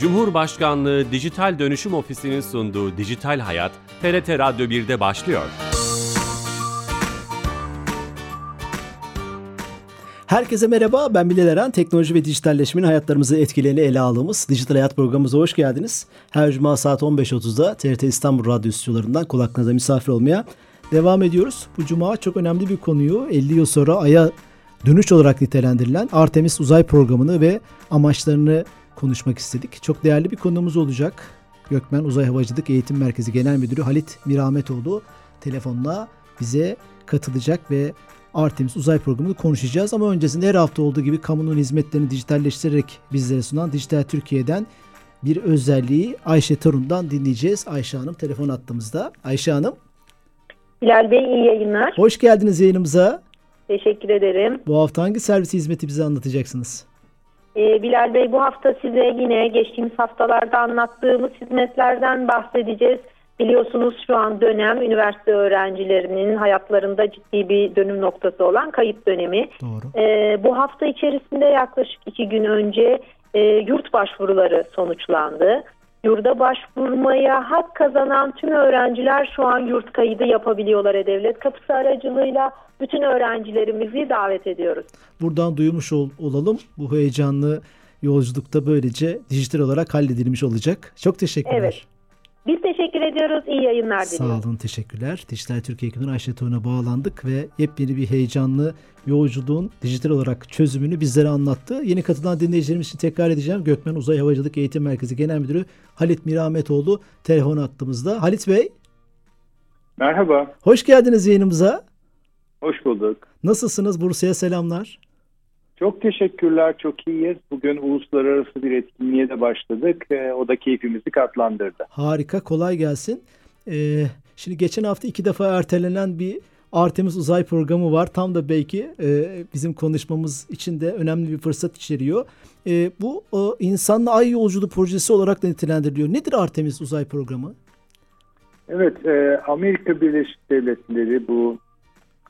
Cumhurbaşkanlığı Dijital Dönüşüm Ofisi'nin sunduğu Dijital Hayat, TRT Radyo 1'de başlıyor. Herkese merhaba, ben Bilal Eren. Teknoloji ve dijitalleşmenin hayatlarımızı etkilerini ele aldığımız Dijital Hayat programımıza hoş geldiniz. Her cuma saat 15.30'da TRT İstanbul Radyo stüdyolarından kulaklarınıza misafir olmaya devam ediyoruz. Bu cuma çok önemli bir konuyu 50 yıl sonra Ay'a dönüş olarak nitelendirilen Artemis uzay programını ve amaçlarını konuşmak istedik. Çok değerli bir konumuz olacak. Gökmen Uzay Havacılık Eğitim Merkezi Genel Müdürü Halit Mirahmetoğlu telefonla bize katılacak ve Artemis uzay programını konuşacağız. Ama öncesinde her hafta olduğu gibi kamunun hizmetlerini dijitalleştirerek bizlere sunan Dijital Türkiye'den bir özelliği Ayşe Torun'dan dinleyeceğiz. Ayşe Hanım telefon attığımızda. Ayşe Hanım. Bilal Bey iyi yayınlar. Hoş geldiniz yayınımıza. Teşekkür ederim. Bu hafta hangi servis hizmeti bize anlatacaksınız? Ee, Bilal Bey bu hafta size yine geçtiğimiz haftalarda anlattığımız hizmetlerden bahsedeceğiz. Biliyorsunuz şu an dönem üniversite öğrencilerinin hayatlarında ciddi bir dönüm noktası olan kayıt dönemi. Doğru. Ee, bu hafta içerisinde yaklaşık iki gün önce e, yurt başvuruları sonuçlandı. Yurda başvurmaya hak kazanan tüm öğrenciler şu an yurt kaydı yapabiliyorlar E-Devlet kapısı aracılığıyla. Bütün öğrencilerimizi davet ediyoruz. Buradan duymuş ol, olalım. Bu heyecanlı yolculukta böylece dijital olarak halledilmiş olacak. Çok teşekkürler. Evet. Biz teşekkür ediyoruz. İyi yayınlar diliyoruz. Sağ olun, teşekkürler. Dijital Türkiye ekibinden Ayşe Tuğ'una bağlandık ve yepyeni bir heyecanlı yolculuğun dijital olarak çözümünü bizlere anlattı. Yeni katılan dinleyicilerimiz için tekrar edeceğim. Gökmen Uzay Havacılık Eğitim Merkezi Genel Müdürü Halit Mirahmetoğlu telefon attığımızda. Halit Bey. Merhaba. Hoş geldiniz yayınımıza. Hoş bulduk. Nasılsınız? Bursa'ya selamlar. Çok teşekkürler, çok iyiyiz. Bugün uluslararası bir etkinliğe de başladık. E, o da keyfimizi katlandırdı. Harika, kolay gelsin. Ee, şimdi geçen hafta iki defa ertelenen bir Artemis uzay programı var. Tam da belki e, bizim konuşmamız için de önemli bir fırsat içeriyor. E, bu o, insanla ay yolculuğu projesi olarak da nitelendiriliyor. Nedir Artemis uzay programı? Evet, e, Amerika Birleşik Devletleri bu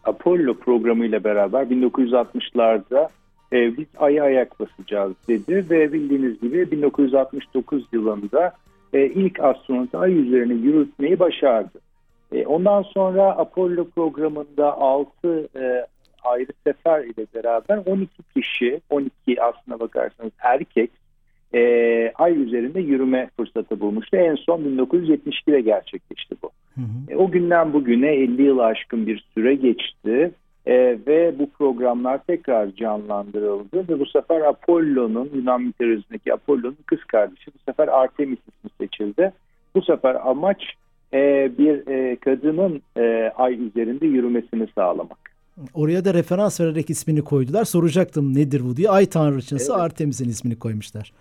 Apollo programı ile beraber 1960'larda e, biz Ay'a ayak basacağız dedi ve bildiğiniz gibi 1969 yılında e, ilk astronotu Ay üzerine yürütmeyi başardı. E, ondan sonra Apollo programında 6 e, ayrı sefer ile beraber 12 kişi, 12 aslına bakarsanız erkek e, Ay üzerinde yürüme fırsatı bulmuştu. En son 1972'de gerçekleşti bu. Hı hı. E, o günden bugüne 50 yıl aşkın bir süre geçti. E, ve bu programlar tekrar canlandırıldı ve bu sefer Apollo'nun Yunan mitolojisindeki Apollo'nun kız kardeşi bu sefer Artemis ismi seçildi. Bu sefer amaç e, bir e, kadının e, ay üzerinde yürümesini sağlamak. Oraya da referans vererek ismini koydular. Soracaktım nedir bu diye. Ay tanrıçası evet. Artemis'in ismini koymuşlar.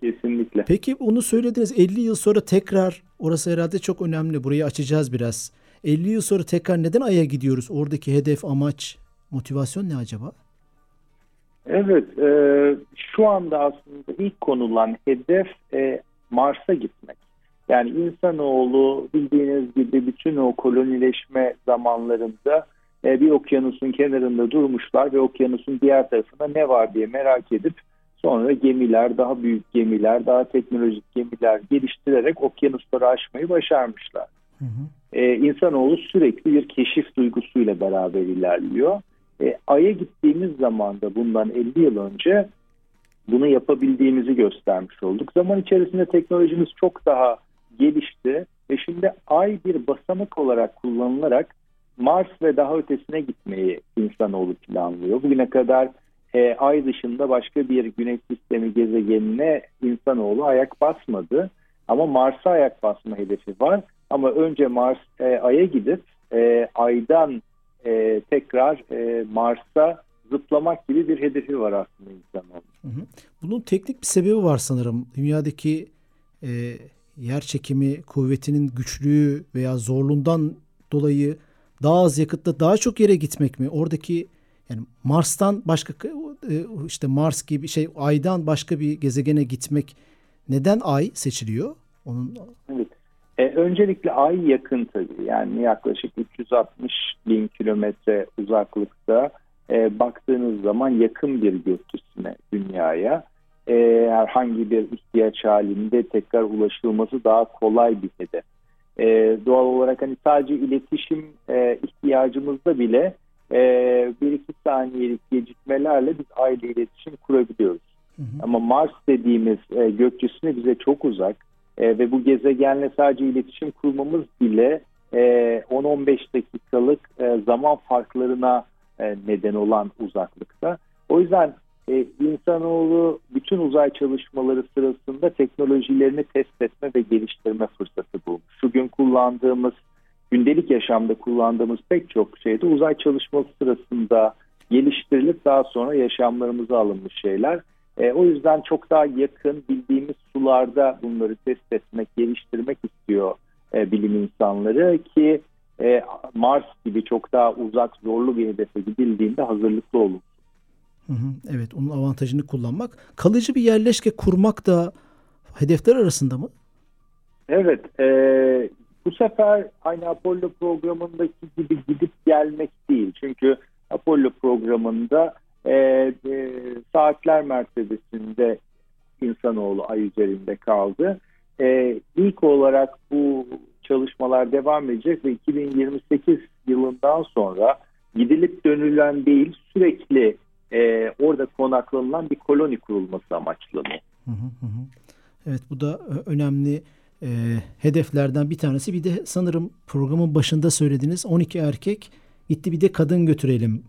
Kesinlikle. Peki onu söylediniz 50 yıl sonra tekrar orası herhalde çok önemli. Burayı açacağız biraz. 50 yıl sonra tekrar neden Ay'a gidiyoruz? Oradaki hedef, amaç, motivasyon ne acaba? Evet, e, şu anda aslında ilk konulan hedef e, Mars'a gitmek. Yani insanoğlu bildiğiniz gibi bütün o kolonileşme zamanlarında e, bir okyanusun kenarında durmuşlar ve okyanusun diğer tarafında ne var diye merak edip sonra gemiler, daha büyük gemiler, daha teknolojik gemiler geliştirerek okyanusları aşmayı başarmışlar. Hı hı e, insanoğlu sürekli bir keşif duygusuyla beraber ilerliyor. E, Ay'a gittiğimiz zaman da bundan 50 yıl önce bunu yapabildiğimizi göstermiş olduk. Zaman içerisinde teknolojimiz çok daha gelişti ve şimdi Ay bir basamak olarak kullanılarak Mars ve daha ötesine gitmeyi insanoğlu planlıyor. Bugüne kadar e, Ay dışında başka bir güneş sistemi gezegenine insanoğlu ayak basmadı. Ama Mars'a ayak basma hedefi var ama önce Mars e, Ay'a gidip e, Ay'dan e, tekrar e, Mars'a zıplamak gibi bir hedefi var aslında insanoğlu. Bunun teknik bir sebebi var sanırım. Dünyadaki e, yer çekimi kuvvetinin güçlüğü veya zorluğundan dolayı daha az yakıtla daha çok yere gitmek mi? Oradaki yani Mars'tan başka e, işte Mars gibi şey Ay'dan başka bir gezegene gitmek neden Ay seçiliyor? Onun Evet. E, öncelikle ay yakın tabii yani yaklaşık 360 bin kilometre uzaklıkta e, baktığınız zaman yakın bir gökyüzüne dünyaya. e, herhangi bir ihtiyaç halinde tekrar ulaşılması daha kolay bir hedef. E, doğal olarak hani sadece iletişim e, ihtiyacımızda bile e, bir iki saniyelik gecikmelerle biz aile iletişim kurabiliyoruz. Hı hı. Ama Mars dediğimiz e, gökyüzüne bize çok uzak e, ve bu gezegenle sadece iletişim kurmamız bile e, 10-15 dakikalık e, zaman farklarına e, neden olan uzaklıkta. O yüzden e, insanoğlu bütün uzay çalışmaları sırasında teknolojilerini test etme ve geliştirme fırsatı bulmuş. Şu gün kullandığımız, gündelik yaşamda kullandığımız pek çok şeyde uzay çalışması sırasında geliştirilip daha sonra yaşamlarımıza alınmış şeyler. E, o yüzden çok daha yakın bildiğimiz sularda bunları test etmek, geliştirmek istiyor e, bilim insanları ki e, Mars gibi çok daha uzak, zorlu bir hedefe gidildiğinde hazırlıklı olun. Hı hı, evet, onun avantajını kullanmak. Kalıcı bir yerleşke kurmak da hedefler arasında mı? Evet, e, bu sefer aynı Apollo programındaki gibi gidip gelmek değil. Çünkü Apollo programında e, e, saatler mertebesinde insanoğlu ay üzerinde kaldı. E, ilk olarak bu çalışmalar devam edecek ve 2028 yılından sonra gidilip dönülen değil sürekli e, orada konaklanılan bir koloni kurulması amaçlanıyor. Evet bu da e, önemli e, hedeflerden bir tanesi. Bir de sanırım programın başında söylediğiniz 12 erkek gitti bir de kadın götürelim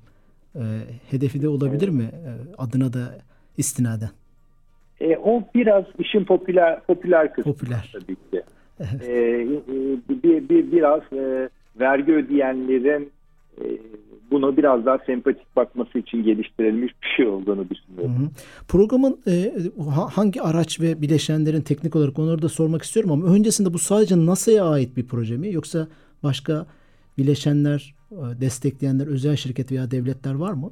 e, hedefi de olabilir mi e, adına da istinaden? E, o biraz işin popüler popüler kısmı popüler. tabii ki. Evet. E, e, bir, bir, biraz e, vergi ödeyenlerin e, bunu biraz daha sempatik bakması için geliştirilmiş bir şey olduğunu düşünüyorum. Hı hı. Programın e, hangi araç ve bileşenlerin teknik olarak onları da sormak istiyorum ama öncesinde bu sadece NASA'ya ait bir proje mi yoksa başka bileşenler, e, destekleyenler, özel şirket veya devletler var mı?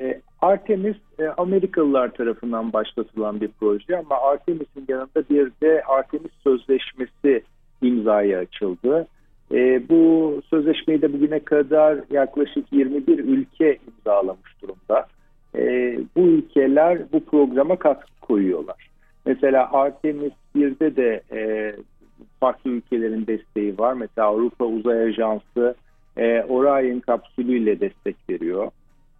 E, Artemis e, Amerikalılar tarafından başlatılan bir proje ama Artemis'in yanında bir de Artemis Sözleşmesi imzaya açıldı. E, bu sözleşmeyi de bugüne kadar yaklaşık 21 ülke imzalamış durumda. Bu ülkeler bu programa katkı koyuyorlar. Mesela Artemis 1'de de e, farklı ülkelerin desteği var. Mesela Avrupa Uzay Ajansı e, Orion kapsülüyle destek veriyor.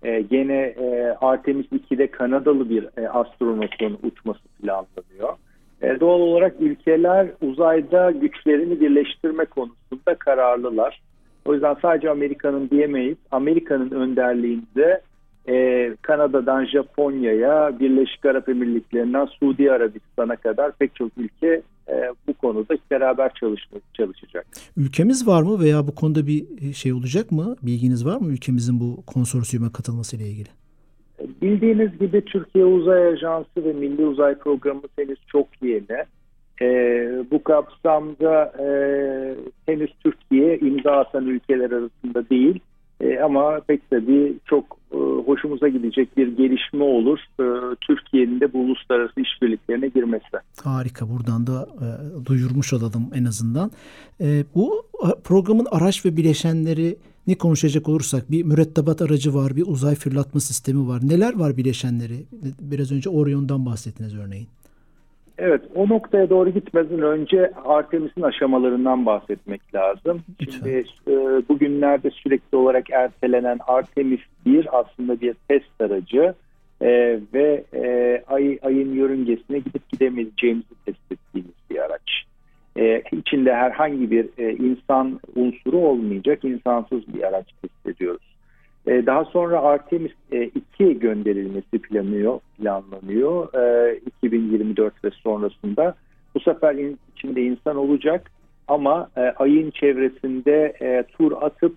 E, gene e, Artemis 2'de Kanadalı bir e, astronotun uçması planlanıyor. E, doğal olarak ülkeler uzayda güçlerini birleştirme konusunda kararlılar. O yüzden sadece Amerika'nın diyemeyiz. Amerika'nın önderliğinde e, Kanada'dan Japonya'ya, Birleşik Arap Emirlikleri'nden Suudi Arabistan'a kadar pek çok ülke bu konuda beraber çalışma, çalışacak. Ülkemiz var mı veya bu konuda bir şey olacak mı? Bilginiz var mı ülkemizin bu konsorsiyuma katılması ile ilgili? Bildiğiniz gibi Türkiye Uzay Ajansı ve Milli Uzay Programı henüz çok yeni. E, bu kapsamda e, henüz Türkiye imza atan ülkeler arasında değil. E, ama pek tabii çok e, hoşumuza gidecek bir gelişme olur. E, Türkiye'nin de bu uluslararası işbirliklerine girmesi. Harika. Buradan da e, duyurmuş olalım en azından. E, bu programın araç ve bileşenleri ne konuşacak olursak bir mürettebat aracı var, bir uzay fırlatma sistemi var. Neler var bileşenleri? Biraz önce Orion'dan bahsettiniz örneğin. Evet, o noktaya doğru gitmeden önce Artemis'in aşamalarından bahsetmek lazım. Lütfen. Şimdi e, bugünlerde sürekli olarak ertelenen Artemis 1 aslında bir test aracı e, ve e, ay, ayın yörüngesine gidip gidemeyeceğimizi test ettiğimiz bir araç. E, içinde herhangi bir e, insan unsuru olmayacak insansız bir araç test ediyoruz. E, daha sonra Artemis e, 2 gönderilmesi planlıyor, planlanıyor e, 2024 ve sonrasında. Bu sefer in, içinde insan olacak ama e, ayın çevresinde e, tur atıp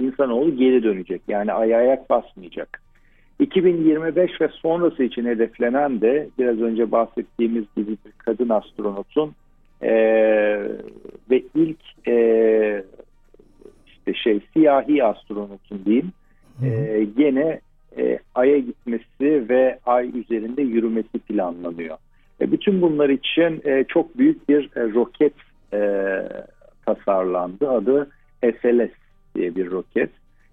insanoğlu geri dönecek. Yani aya ayak basmayacak. 2025 ve sonrası için hedeflenen de biraz önce bahsettiğimiz gibi bir kadın astronotun e, ve ilk e, işte şey siyahi astronotun diyeyim e, gene e, Ay'a gitmesi ve Ay üzerinde yürümesi planlanıyor. E, bütün bunlar için e, çok büyük bir e, roket e, tasarlandı. Adı SLS diye bir roket.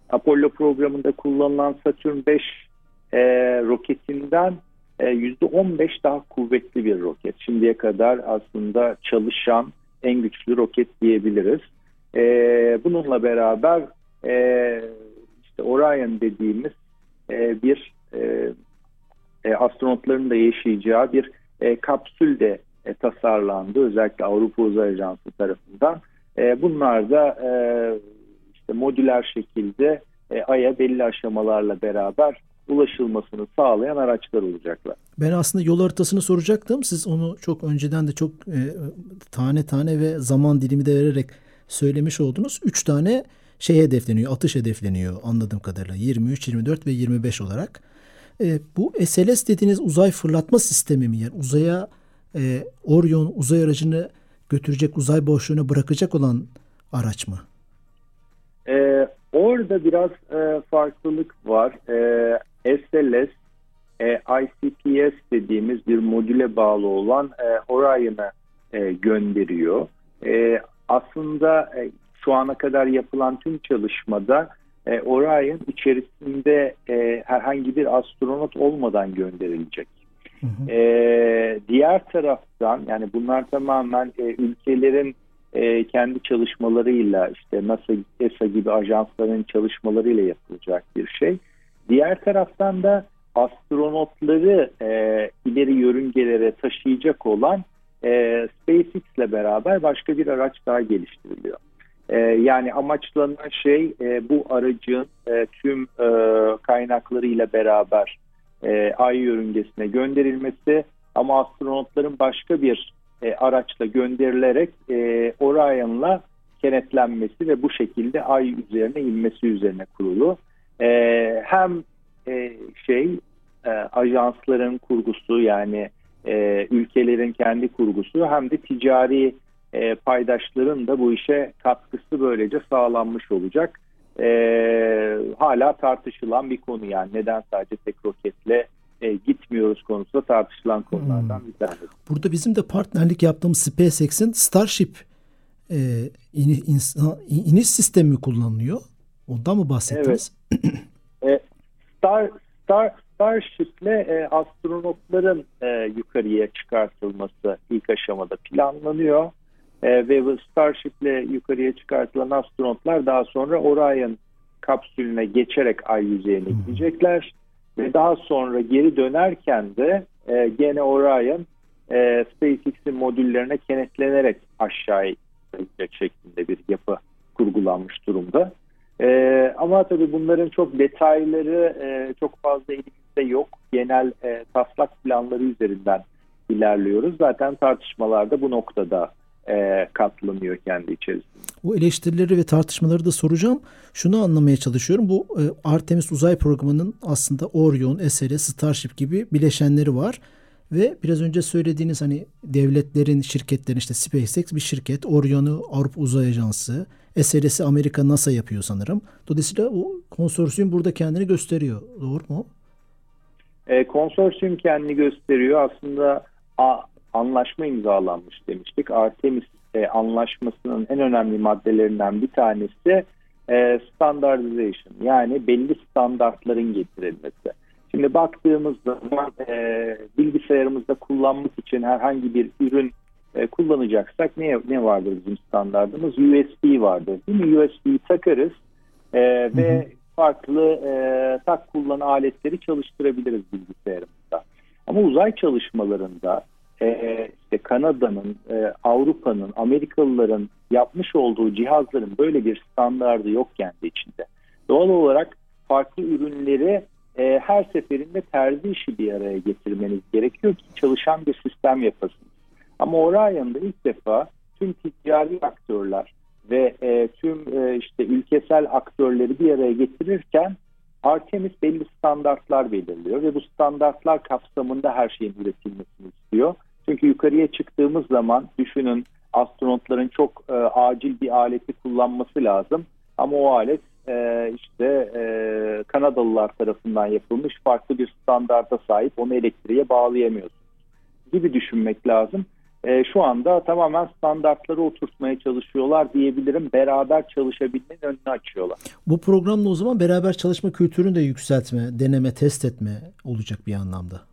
Apollo programında kullanılan Saturn 5 e, roketinden %15 daha kuvvetli bir roket. Şimdiye kadar aslında çalışan en güçlü roket diyebiliriz. Bununla beraber işte Orion dediğimiz bir astronotların da yaşayacağı bir kapsül de tasarlandı. Özellikle Avrupa Uzay Ajansı tarafından. Bunlar da işte modüler şekilde Ay'a belli aşamalarla beraber ulaşılmasını sağlayan araçlar olacaklar. Ben aslında yol haritasını soracaktım. Siz onu çok önceden de çok e, tane tane ve zaman dilimi de vererek söylemiş oldunuz. Üç tane şey hedefleniyor, atış hedefleniyor anladığım kadarıyla. 23, 24 ve 25 olarak. E, bu SLS dediğiniz uzay fırlatma sistemi mi? Yani uzaya e, Orion uzay aracını götürecek, uzay boşluğuna bırakacak olan araç mı? Ee, orada biraz e, farklılık var. E, SLS, e, ICPS dediğimiz bir modüle bağlı olan e, Orion'a e, gönderiyor. E, aslında e, şu ana kadar yapılan tüm çalışmada e, Orion içerisinde e, herhangi bir astronot olmadan gönderilecek. Hı hı. E, diğer taraftan yani bunlar tamamen e, ülkelerin e, kendi çalışmalarıyla işte NASA, ESA gibi ajansların çalışmalarıyla yapılacak bir şey. Diğer taraftan da astronotları e, ileri yörüngelere taşıyacak olan e, SpaceX ile beraber başka bir araç daha geliştiriliyor. E, yani amaçlanan şey e, bu aracın e, tüm e, kaynaklarıyla beraber e, Ay yörüngesine gönderilmesi ama astronotların başka bir e, araçla gönderilerek e, Orion'la kenetlenmesi ve bu şekilde Ay üzerine inmesi üzerine kurulu. E, hem e, şey e, ajansların kurgusu yani e, ülkelerin kendi kurgusu hem de ticari e, paydaşların da bu işe katkısı böylece sağlanmış olacak. E, hala tartışılan bir konu yani neden sadece tek roketle e, gitmiyoruz konusunda tartışılan konulardan hmm. bir tanesi. Burada bizim de partnerlik yaptığımız SpaceX'in Starship e, iniş, iniş sistemi kullanılıyor. Ondan mı bahsettiniz? Evet. e, Star, Star, Starship'le e, astronotların e, yukarıya çıkartılması ilk aşamada planlanıyor. E, ve Starship'le yukarıya çıkartılan astronotlar daha sonra Orion kapsülüne geçerek ay yüzeyine gidecekler. Ve daha sonra geri dönerken de e, gene Orion e, SpaceX'in modüllerine kenetlenerek aşağıya gidecek şeklinde bir yapı kurgulanmış durumda. E, ama tabii bunların çok detayları e, çok fazla elimizde yok. Genel e, taslak planları üzerinden ilerliyoruz. Zaten tartışmalarda bu noktada e, katlanıyor kendi içerisinde. Bu eleştirileri ve tartışmaları da soracağım. Şunu anlamaya çalışıyorum. Bu e, Artemis uzay programının aslında Orion, SLS, Starship gibi bileşenleri var. Ve biraz önce söylediğiniz hani devletlerin, şirketlerin işte SpaceX bir şirket, Orion'u Avrupa Uzay Ajansı, SLS'i Amerika NASA yapıyor sanırım. Dolayısıyla o konsorsiyum burada kendini gösteriyor. Doğru mu? E, konsorsiyum kendini gösteriyor. Aslında a, anlaşma imzalanmış demiştik. Artemis e, anlaşmasının en önemli maddelerinden bir tanesi e, standardization yani belli standartların getirilmesi. Şimdi baktığımız zaman e, bilgisayarımızda kullanmak için herhangi bir ürün e, kullanacaksak ne, ne vardır bizim standartımız? USB vardır değil mi? USB'yi takarız e, ve farklı e, tak kullanı aletleri çalıştırabiliriz bilgisayarımızda. Ama uzay çalışmalarında e, işte Kanada'nın, e, Avrupa'nın, Amerikalıların yapmış olduğu cihazların böyle bir standardı yok kendi içinde. Doğal olarak farklı ürünleri e, her seferinde terzi işi bir araya getirmeniz gerekiyor ki çalışan bir sistem yapasınız. Ama Orion'da ilk defa tüm ticari aktörler ve e, tüm e, işte ülkesel aktörleri bir araya getirirken Artemis belli standartlar belirliyor ve bu standartlar kapsamında her şeyin üretilmesini istiyor. Çünkü yukarıya çıktığımız zaman düşünün astronotların çok e, acil bir aleti kullanması lazım. Ama o alet e, işte e, Kanadalılar tarafından yapılmış farklı bir standarda sahip onu elektriğe bağlayamıyorsunuz gibi düşünmek lazım. E, şu anda tamamen standartları oturtmaya çalışıyorlar diyebilirim. Beraber çalışabilmenin önünü açıyorlar. Bu programda o zaman beraber çalışma kültürünü de yükseltme, deneme, test etme olacak bir anlamda.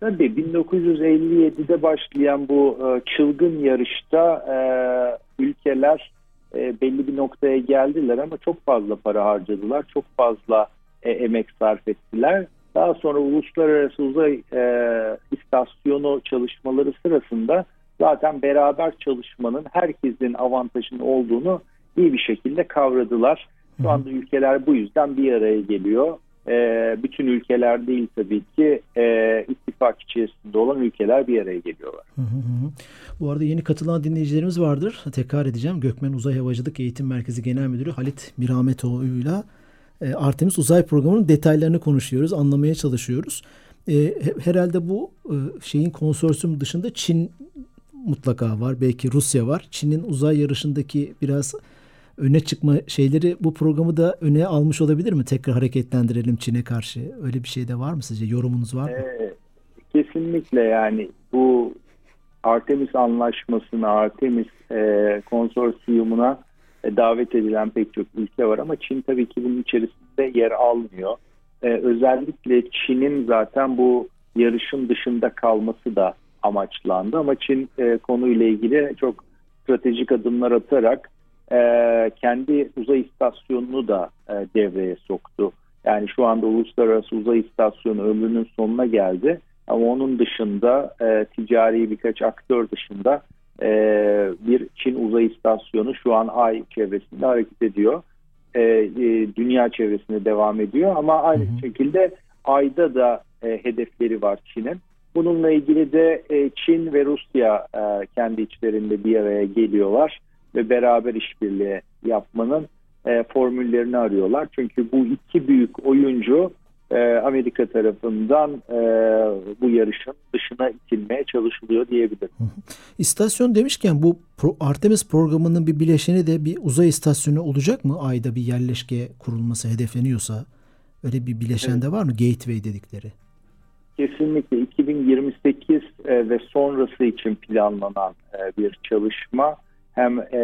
Tabii 1957'de başlayan bu e, çılgın yarışta e, ülkeler e, belli bir noktaya geldiler ama çok fazla para harcadılar, çok fazla e, emek sarf ettiler. Daha sonra uluslararası uzay e, istasyonu çalışmaları sırasında zaten beraber çalışmanın herkesin avantajının olduğunu iyi bir şekilde kavradılar. Şu anda ülkeler bu yüzden bir araya geliyor. E, bütün ülkeler değil tabii ki e, ittifak içerisinde olan ülkeler bir araya geliyorlar. Bu arada yeni katılan dinleyicilerimiz vardır. Tekrar edeceğim. Gökmen Uzay Havacılık Eğitim Merkezi Genel Müdürü Halit Mirametoğlu'yla e, Artemis Uzay Programı'nın detaylarını konuşuyoruz, anlamaya çalışıyoruz. E, herhalde bu e, şeyin konsorsiyum dışında Çin mutlaka var. Belki Rusya var. Çin'in uzay yarışındaki biraz öne çıkma şeyleri bu programı da öne almış olabilir mi? Tekrar hareketlendirelim Çin'e karşı. Öyle bir şey de var mı sizce? Yorumunuz var mı? Ee, kesinlikle yani bu Artemis anlaşmasına, Artemis e, konsorsiyumuna e, davet edilen pek çok ülke var ama Çin tabii ki bunun içerisinde yer almıyor. E, özellikle Çin'in zaten bu yarışın dışında kalması da amaçlandı ama Çin e, konuyla ilgili çok stratejik adımlar atarak e, kendi uzay istasyonunu da e, devreye soktu. Yani şu anda uluslararası uzay istasyonu ömrünün sonuna geldi. Ama onun dışında e, ticari birkaç aktör dışında e, bir Çin uzay istasyonu şu an Ay çevresinde hareket ediyor. E, e, dünya çevresinde devam ediyor ama aynı hı hı. şekilde Ay'da da e, hedefleri var Çin'in. Bununla ilgili de e, Çin ve Rusya e, kendi içlerinde bir araya geliyorlar ve beraber işbirliği yapmanın e, formüllerini arıyorlar. Çünkü bu iki büyük oyuncu e, Amerika tarafından e, bu yarışın dışına itilmeye çalışılıyor diyebilirim. İstasyon demişken bu Artemis programının bir bileşeni de bir uzay istasyonu olacak mı? Ayda bir yerleşke kurulması hedefleniyorsa öyle bir bileşen evet. de var mı? Gateway dedikleri. Kesinlikle 2028 e, ve sonrası için planlanan e, bir çalışma hem e,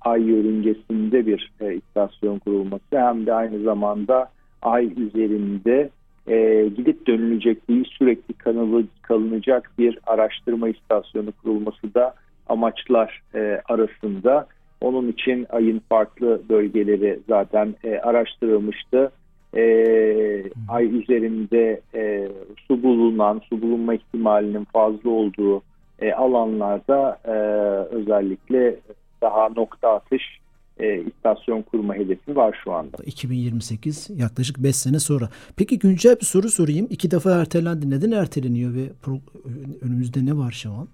ay yörüngesinde bir e, istasyon kurulması hem de aynı zamanda ay üzerinde e, gidip dönülecek değil sürekli kanalı, kalınacak bir araştırma istasyonu kurulması da amaçlar e, arasında. Onun için ayın farklı bölgeleri zaten e, araştırılmıştı. E, ay üzerinde e, su bulunan, su bulunma ihtimalinin fazla olduğu e, alanlarda e, özellikle daha nokta atış e, istasyon kurma hedefi var şu anda. 2028 yaklaşık 5 sene sonra. Peki güncel bir soru sorayım. İki defa ertelendi. Neden erteleniyor ve önümüzde ne var şu an?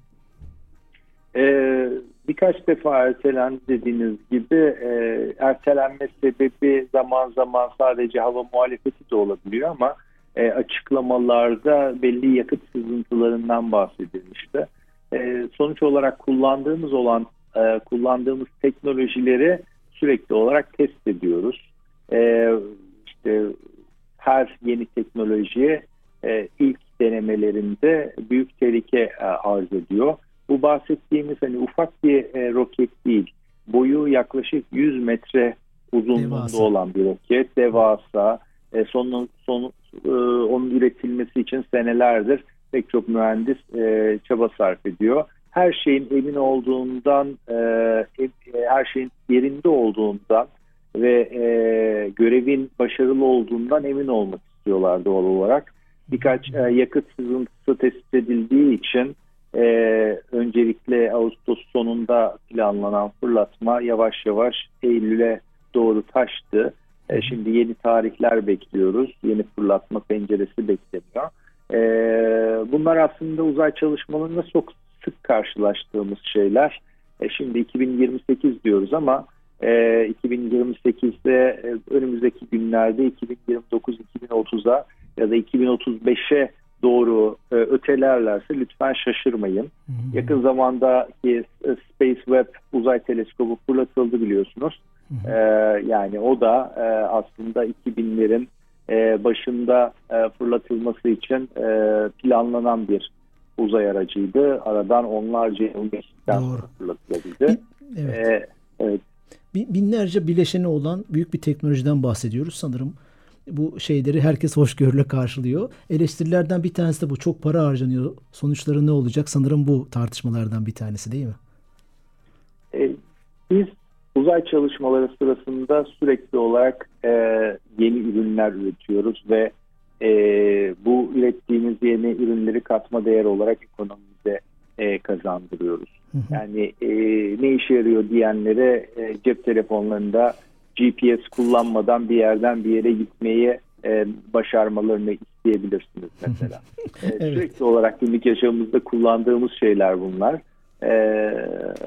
Ee, birkaç defa ertelendi dediğiniz gibi e, ertelenme sebebi zaman zaman sadece hava muhalefeti de olabiliyor ama e, açıklamalarda belli yakıt sızıntılarından bahsedilmişti. E, sonuç olarak kullandığımız olan e, kullandığımız teknolojileri sürekli olarak test ediyoruz. E, işte her yeni teknoloji e, ilk denemelerinde büyük tehlike e, arz ediyor. Bu bahsettiğimiz hani ufak bir e, roket değil. Boyu yaklaşık 100 metre uzunluğunda devasa. olan bir roket. Devasa. E, son, son e, onun üretilmesi için senelerdir pek çok mühendis e, çaba sarf ediyor her şeyin emin olduğundan, e, e, her şeyin yerinde olduğundan ve e, görevin başarılı olduğundan emin olmak istiyorlar doğal olarak. Birkaç e, yakıt sızıntısı tespit edildiği için e, öncelikle Ağustos sonunda planlanan fırlatma yavaş yavaş Eylül'e doğru taştı. E, şimdi yeni tarihler bekliyoruz. Yeni fırlatma penceresi bekleniyor. E, bunlar aslında uzay çalışmalarına çok sık karşılaştığımız şeyler. E, şimdi 2028 diyoruz ama e, 2028'de e, önümüzdeki günlerde 2029-2030'a ya da 2035'e doğru e, ötelerlerse lütfen şaşırmayın. Hı. Yakın zamandaki e, Space Web uzay teleskobu fırlatıldı biliyorsunuz. E, yani o da e, aslında 2000'lerin e, başında e, fırlatılması için e, planlanan bir uzay aracıydı. Aradan onlarca yıl geçtikten sonra fırlatılabildi. Evet. Evet. Binlerce bileşeni olan büyük bir teknolojiden bahsediyoruz sanırım. bu şeyleri herkes hoşgörüyle karşılıyor. Eleştirilerden bir tanesi de bu. Çok para harcanıyor. Sonuçları ne olacak? Sanırım bu tartışmalardan bir tanesi değil mi? E, biz uzay çalışmaları sırasında sürekli olarak e, yeni ürünler üretiyoruz ve e, bu ürettiğimiz yeni ürünleri katma değer olarak ekonomimize e, kazandırıyoruz. Hı hı. Yani e, ne işe yarıyor diyenlere e, cep telefonlarında GPS kullanmadan bir yerden bir yere gitmeyi e, başarmalarını isteyebilirsiniz mesela. E, evet. Sürekli olarak günlük yaşamımızda kullandığımız şeyler bunlar. Ee,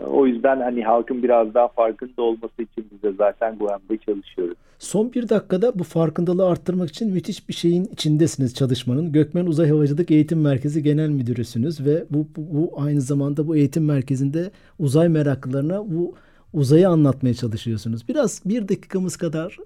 o yüzden hani halkın biraz daha farkında olması için biz de zaten Guam'da çalışıyoruz. Son bir dakikada bu farkındalığı arttırmak için müthiş bir şeyin içindesiniz çalışmanın. Gökmen Uzay Havacılık Eğitim Merkezi Genel Müdürüsünüz ve bu, bu, bu aynı zamanda bu eğitim merkezinde uzay meraklılarına bu uzayı anlatmaya çalışıyorsunuz. Biraz bir dakikamız kadar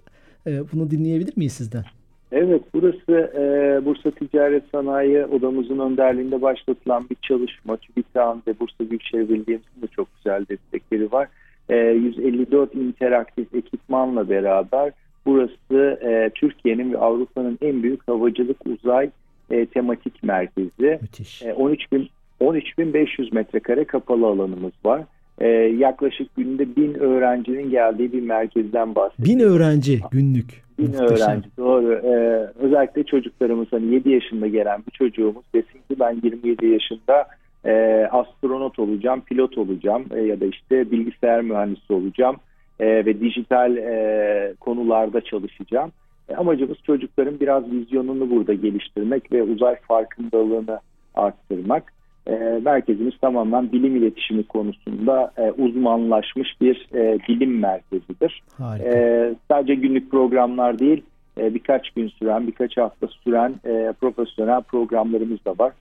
e, bunu dinleyebilir miyiz sizden? Evet, burası e, Bursa Ticaret Sanayi Odamızın önderliğinde başlatılan bir çalışma. TÜBİTAK'ın ve Bursa Büyükşehir Belediye'mizin de çok güzel destekleri var. E, 154 interaktif ekipmanla beraber burası e, Türkiye'nin ve Avrupa'nın en büyük havacılık uzay e, tematik merkezi. Müthiş. E, 13.500 13 metrekare kapalı alanımız var e, yaklaşık günde bin öğrencinin geldiği bir merkezden bahsediyoruz. Bin öğrenci günlük. Bin Muhteşem. öğrenci doğru. Ee, özellikle çocuklarımız hani 7 yaşında gelen bir çocuğumuz desin ki ben 27 yaşında e, astronot olacağım, pilot olacağım e, ya da işte bilgisayar mühendisi olacağım e, ve dijital e, konularda çalışacağım. E, amacımız çocukların biraz vizyonunu burada geliştirmek ve uzay farkındalığını arttırmak e, merkezimiz tamamen bilim iletişimi konusunda e, uzmanlaşmış bir e, bilim merkezidir. E, sadece günlük programlar değil, e, birkaç gün süren, birkaç hafta süren e, profesyonel programlarımız da var.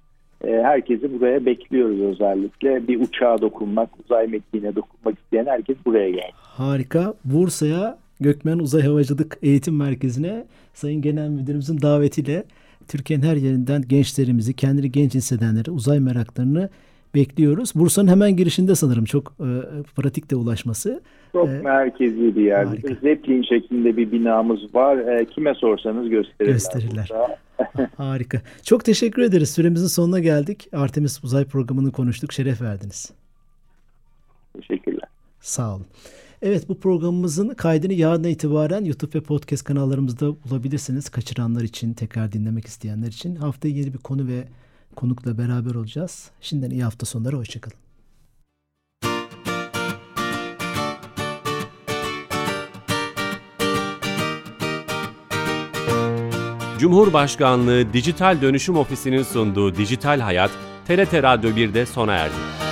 E, herkesi buraya bekliyoruz özellikle. Bir uçağa dokunmak, uzay mekiğine dokunmak isteyen herkes buraya gelsin. Harika. Bursa'ya Gökmen Uzay Havacılık Eğitim Merkezi'ne Sayın Genel Müdürümüzün davetiyle Türkiye'nin her yerinden gençlerimizi, kendini genç hissedenleri, uzay meraklarını bekliyoruz. Bursa'nın hemen girişinde sanırım çok e, pratik de ulaşması. Çok ee, merkezi bir yer. Zeppelin şeklinde bir binamız var. E, kime sorsanız gösterirler. Gösterirler. Harika. Çok teşekkür ederiz. Süremizin sonuna geldik. Artemis Uzay Programı'nı konuştuk. Şeref verdiniz. Teşekkürler. Sağ olun. Evet bu programımızın kaydını yarına itibaren YouTube ve podcast kanallarımızda bulabilirsiniz. Kaçıranlar için, tekrar dinlemek isteyenler için. Haftaya yeni bir konu ve konukla beraber olacağız. Şimdiden iyi hafta sonları, hoşçakalın. Cumhurbaşkanlığı Dijital Dönüşüm Ofisi'nin sunduğu Dijital Hayat, TRT Radyo 1'de sona erdi.